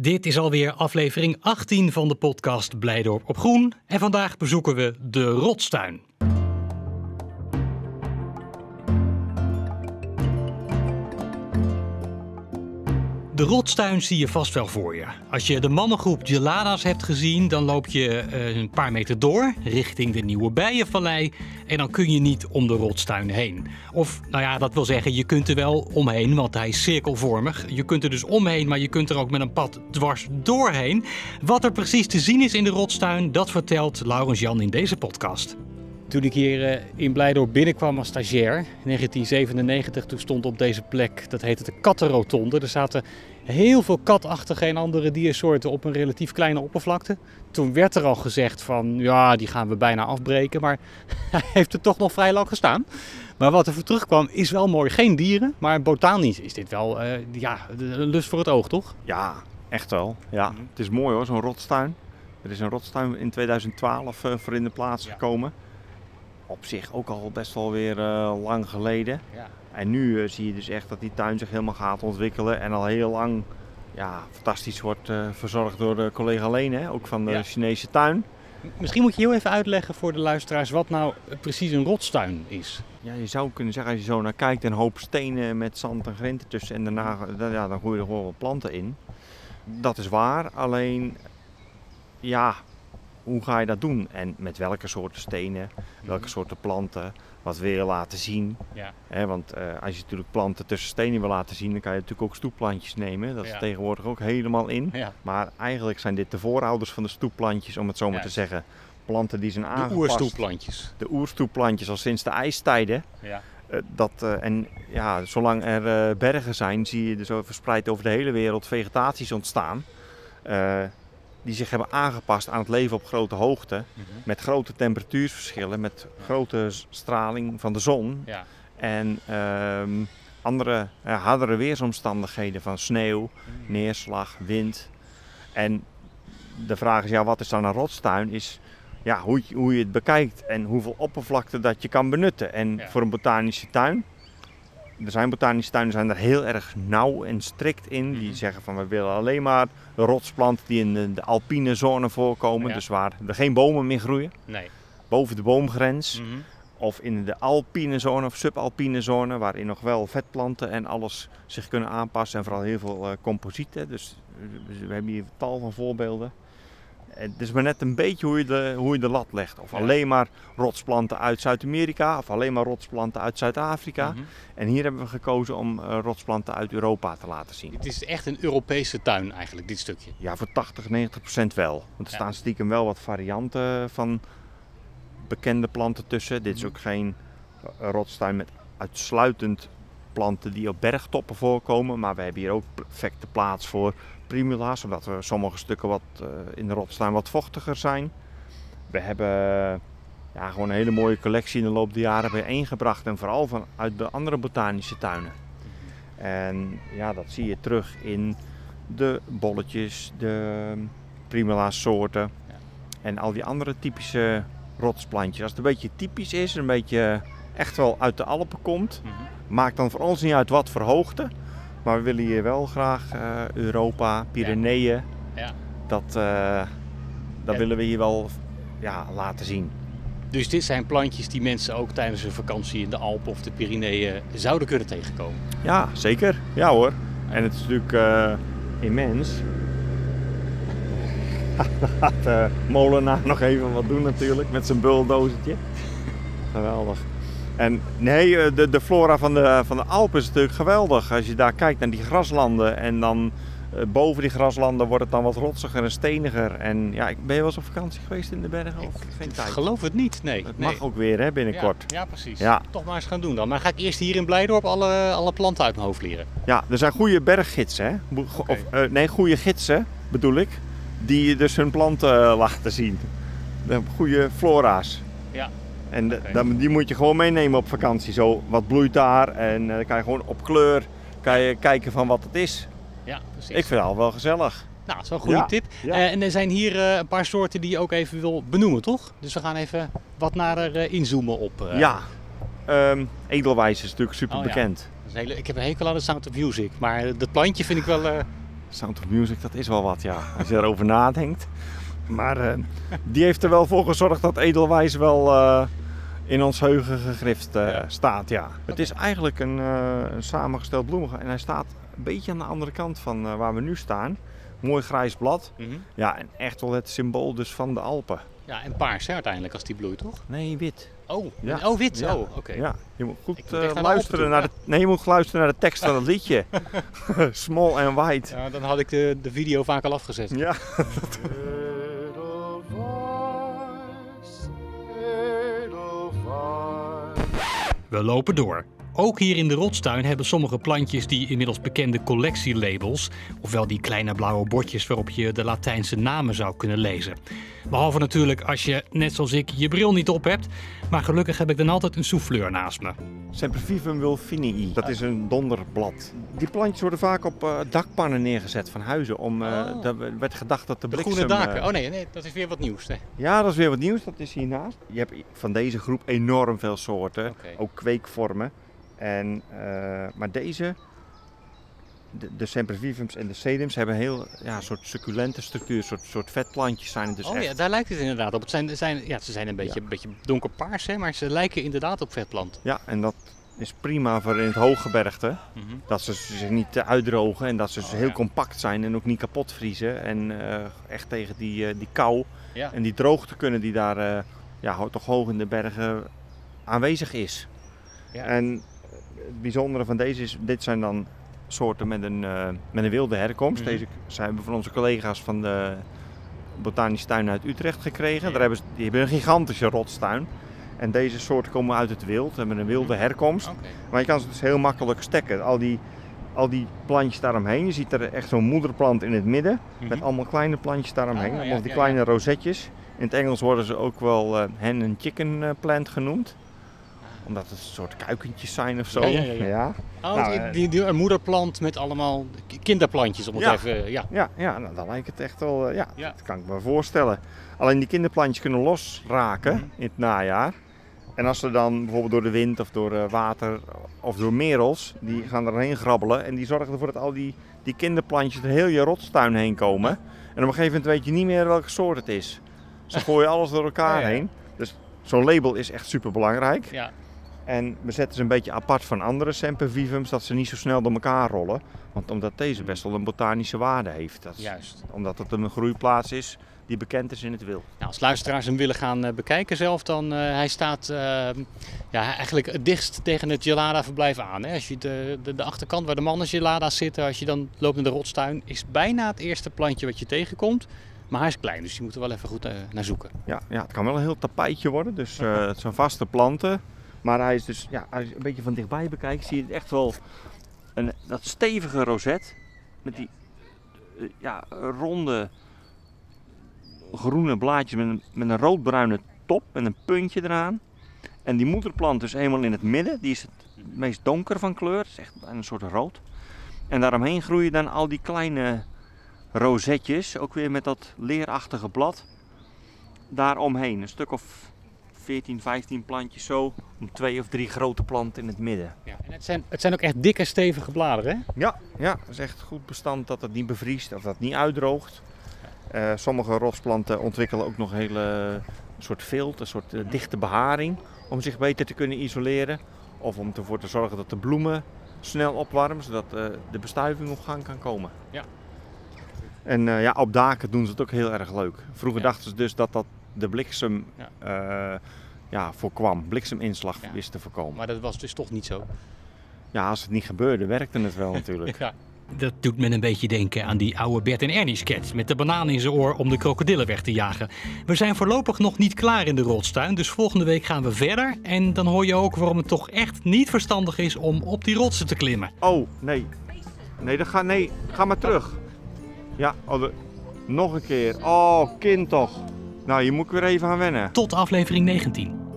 Dit is alweer aflevering 18 van de podcast Blijdorp op Groen. En vandaag bezoeken we de Rotstuin. De rotstuin zie je vast wel voor je. Als je de mannengroep Geladas hebt gezien, dan loop je eh, een paar meter door richting de Nieuwe Bijenvallei. En dan kun je niet om de rotstuin heen. Of, nou ja, dat wil zeggen, je kunt er wel omheen, want hij is cirkelvormig. Je kunt er dus omheen, maar je kunt er ook met een pad dwars doorheen. Wat er precies te zien is in de rotstuin, dat vertelt Laurens Jan in deze podcast. Toen ik hier eh, in Blijdorp binnenkwam als stagiair in 1997, toen stond op deze plek, dat heette de kattenrotonde. Er zaten heel veel katachtige en andere diersoorten op een relatief kleine oppervlakte. Toen werd er al gezegd van, ja, die gaan we bijna afbreken, maar hij heeft er toch nog vrij lang gestaan. Maar wat er voor terugkwam is wel mooi. Geen dieren, maar botanisch is dit wel uh, ja, een lust voor het oog, toch? Ja, echt wel. Ja. Mm Het is mooi hoor, zo'n rotstuin. Er is een rotstuin in 2012 uh, voor in de plaats ja. gekomen op zich ook al best wel weer uh, lang geleden. Ja. En nu uh, zie je dus echt dat die tuin zich helemaal gaat ontwikkelen en al heel lang ja, fantastisch wordt uh, verzorgd door de collega Lene, ook van de ja. Chinese tuin. Misschien moet je heel even uitleggen voor de luisteraars wat nou precies een rotstuin is. Ja, je zou kunnen zeggen als je zo naar kijkt, een hoop stenen met zand en grind ertussen en daarna ja, dan je er gewoon wat planten in. Dat is waar, alleen ja, hoe ga je dat doen? En met welke soorten stenen, welke mhm. soorten planten, wat wil je laten zien? Ja. He, want uh, als je natuurlijk planten tussen stenen wil laten zien, dan kan je natuurlijk ook stoepplantjes nemen. Dat is tegenwoordig ook helemaal in. Ja. Maar eigenlijk zijn dit de voorouders van de stoepplantjes, om het zo maar te zeggen. Planten die zijn aangepast. De oerstoepplantjes. De oerstoepplantjes al sinds de ijstijden. Ja. Uh, dat, uh, en ja, zolang er bergen zijn, zie je dus verspreid over de hele wereld vegetaties ontstaan die zich hebben aangepast aan het leven op grote hoogte. Mm -hmm. Met grote temperatuurverschillen, met grote straling van de zon. Ja. En um, andere uh, hardere weersomstandigheden van sneeuw, mm. neerslag, wind. En de vraag is, ja, wat is dan een rotstuin? Is ja, hoe, hoe je het bekijkt en hoeveel oppervlakte dat je kan benutten. En ja. voor een botanische tuin er zijn botanische tuinen zijn er heel erg nauw en strikt in. Die zeggen van we willen alleen maar rotsplanten die in de, de alpine zone voorkomen. Ja. Dus waar er geen bomen meer groeien. Nee. Boven de boomgrens. Mm -hmm. Of in de alpine zone of subalpine zone. Waarin nog wel vetplanten en alles zich kunnen aanpassen. En vooral heel veel uh, composieten. Dus we hebben hier tal van voorbeelden. Het is maar net een beetje hoe je de, hoe je de lat legt. Of ja. alleen maar rotsplanten uit Zuid-Amerika of alleen maar rotsplanten uit Zuid-Afrika. Mm -hmm. En hier hebben we gekozen om uh, rotsplanten uit Europa te laten zien. Het is echt een Europese tuin eigenlijk, dit stukje. Ja, voor 80, 90 procent wel. Want er ja. staan stiekem wel wat varianten van bekende planten tussen. Dit is ook geen rotstuin met uitsluitend planten die op bergtoppen voorkomen. Maar we hebben hier ook perfecte plaats voor primula's, zodat we sommige stukken wat uh, in de rotstuin wat vochtiger zijn. We hebben ja, gewoon een hele mooie collectie in de loop der jaren bijeengebracht en vooral van, uit de andere botanische tuinen. En ja, dat zie je terug in de bolletjes, de primula soorten en al die andere typische rotsplantjes. Als het een beetje typisch is, een beetje echt wel uit de Alpen komt, -hmm. Maakt dan voor ons niet uit wat voor hoogte. Maar we willen hier wel graag uh, Europa, Pyreneeën. Ja. Ja. Dat, uh, dat ja. willen we hier wel ja, laten zien. Dus dit zijn plantjes die mensen ook tijdens een vakantie in de Alpen of de Pyreneeën zouden kunnen tegenkomen? Ja, zeker. Ja hoor. En het is natuurlijk uh, immens. Gaat de molenaar nog even wat doen natuurlijk met zijn bulldozertje. Geweldig. En nee, de, de flora van de, van de Alpen is natuurlijk geweldig. Als je daar kijkt naar die graslanden en dan uh, boven die graslanden wordt het dan wat rotsiger en steniger. En ja, ben je wel eens op vakantie geweest in de bergen? Of ik geen tijd? geloof het niet, nee. Het nee. mag ook weer hè, binnenkort. Ja, ja precies. Ja. Toch maar eens gaan doen dan. Maar ga ik eerst hier in Blijdorp alle, alle planten uit mijn hoofd leren? Ja, er zijn goede berggidsen. Hè? Okay. Uh, nee, goede gidsen bedoel ik. Die dus hun planten laten zien. De goede flora's. Ja. En okay. de, die moet je gewoon meenemen op vakantie. Zo, wat bloeit daar? En dan uh, kan je gewoon op kleur kan je kijken van wat het is. Ja, precies. Ik vind het al wel gezellig. Nou, dat is wel een goede ja. tip. Ja. Uh, en er zijn hier uh, een paar soorten die je ook even wil benoemen, toch? Dus we gaan even wat nader uh, inzoomen op. Ja, um, edelwijs is natuurlijk super oh, bekend. Ja. Hele, ik heb een hekel aan de Sound of Music, maar dat plantje vind ik wel Sound of Music, dat is wel wat, ja. Als je erover nadenkt. Maar uh, die heeft er wel voor gezorgd dat Edelwijs wel uh, in ons heugen gegrift uh, ja. staat, ja. Het is eigenlijk een, een samengesteld bloemen en hij staat een beetje aan de andere kant van waar we nu staan. Mooi grijs blad. Mm -hmm. Ja, en echt wel het symbool dus van de Alpen. Ja, en paars hè, uiteindelijk als die bloeit, toch? Nee, wit. Oh, ja. oh wit. Ja. Oh, oké. Okay. Ja, je moet goed uh, luisteren naar de, nee, je moet luisteren naar de tekst van het liedje. Small and white. Ja, dan had ik de, de video vaak al afgezet. Ja. We lopen door. Ook hier in de rotstuin hebben sommige plantjes die inmiddels bekende collectielabels, ofwel die kleine blauwe bordjes waarop je de Latijnse namen zou kunnen lezen. Behalve natuurlijk als je, net zoals ik, je bril niet op hebt, maar gelukkig heb ik dan altijd een souffleur naast me. Sempervivum wilfinii, dat is een donderblad. Die plantjes worden vaak op uh, dakpannen neergezet van huizen. Om, uh, oh. Er werd gedacht dat de, de bliksem... groene daken, oh nee, nee, dat is weer wat nieuws. Hè? Ja, dat is weer wat nieuws, dat is hiernaast. Je hebt van deze groep enorm veel soorten, okay. ook kweekvormen. En, uh, maar deze, de, de sempervivums en de sedums, hebben een heel ja, soort succulente structuur, een soort, soort vetplantjes zijn het dus Oh echt. ja, daar lijkt het inderdaad op. Het zijn, zijn, ja, ze zijn een beetje, ja. beetje donkerpaars, hè, maar ze lijken inderdaad op vetplant. Ja, en dat is prima voor in het hooggebergte. Mm -hmm. Dat ze zich niet uitdrogen en dat ze oh, heel ja. compact zijn en ook niet kapot vriezen. En uh, echt tegen die, uh, die kou ja. en die droogte kunnen die daar ja, toch hoog in de bergen aanwezig is. Ja. En het bijzondere van deze is, dit zijn dan soorten met een, uh, met een wilde herkomst. Mm -hmm. Deze zijn we van onze collega's van de botanische tuin uit Utrecht gekregen. Ja. Daar hebben ze, die hebben een gigantische rotstuin. En deze soorten komen uit het wild, hebben een wilde herkomst. Okay. Maar je kan ze dus heel makkelijk stekken. Al die, al die plantjes daaromheen. Je ziet er echt zo'n moederplant in het midden. Mm -hmm. Met allemaal kleine plantjes daaromheen. Ja, of die ja, kleine rozetjes. In het Engels worden ze ook wel uh, hen en chicken plant genoemd omdat het een soort kuikentjes zijn of zo. Ja, ja, ja. ja. Oh, nou, die, die, die, een moederplant met allemaal kinderplantjes om het ja. even... Ja, ja, ja nou, dan lijkt het echt wel... Ja, dat kan ik me voorstellen. Alleen die kinderplantjes kunnen losraken mm -hmm. in het najaar. En als ze dan bijvoorbeeld door de wind of door water of door merels, die gaan erheen grabbelen. En die zorgen ervoor dat al die, die kinderplantjes er heel je rotstuin heen komen. En op een gegeven moment weet je niet meer welke soort het is. Ze gooien alles door elkaar heen. Dus zo'n label is echt super belangrijk. Ja. En we zetten ze een beetje apart van andere sempervivums, dat ze niet zo snel door elkaar rollen. Want omdat deze best wel een botanische waarde heeft. Dat is, Juist. Omdat het een groeiplaats is die bekend is in het wild. Nou, als luisteraars hem willen gaan uh, bekijken zelf, dan uh, hij staat uh, ja, eigenlijk het dichtst tegen het gelada-verblijf aan. Hè? Als je de, de, de, achterkant waar de mannen gelada's zitten, als je dan loopt naar de rotstuin, is bijna het eerste plantje wat je tegenkomt. Maar hij is klein, dus je moet er wel even goed naar zoeken. Ja, ja, het kan wel een heel tapijtje worden, dus het zijn vaste planten. Maar hij is dus, ja, als je een beetje van dichtbij bekijkt, zie je het echt wel een, dat stevige rozet. Met die uh, ja, ronde groene blaadjes met een, met een roodbruine top en een puntje eraan. En die moederplant is helemaal in het midden. Die is het meest donker van kleur. Is echt een soort rood. En daaromheen groeien dan al die kleine rozetjes. Ook weer met dat leerachtige blad. Daaromheen. Een stuk of 14, 15 plantjes zo. Om twee of drie grote planten in het midden. Ja, en het zijn, het zijn ook echt dikke, stevige bladeren, hè? Ja, ja, dat is echt goed bestand dat het niet bevriest of dat het niet uitdroogt. Uh, sommige rotsplanten ontwikkelen ook nog een hele soort vilt, een soort uh, dichte beharing. Om zich beter te kunnen isoleren. Of om ervoor te zorgen dat de bloemen snel opwarmen, zodat uh, de bestuiving op gang kan komen. Ja. En ja, op daken doen ze het ook heel erg leuk. Vroeger ja. dachten ze dus dat dat de bliksem ja. Uh, ja, voorkwam, blikseminslag ja. wist te voorkomen. Maar dat was dus toch niet zo? Ja, als het niet gebeurde, werkte het wel natuurlijk. ja. Dat doet me een beetje denken aan die oude Bert en Ernie sketch met de banaan in zijn oor om de krokodillen weg te jagen. We zijn voorlopig nog niet klaar in de rotstuin, dus volgende week gaan we verder. En dan hoor je ook waarom het toch echt niet verstandig is om op die rotsen te klimmen. Oh, nee. Nee, dat ga, nee, ga maar terug. Ja, oh, de, nog een keer. Oh, kind toch. Nou, je moet weer even aan wennen. Tot aflevering 19.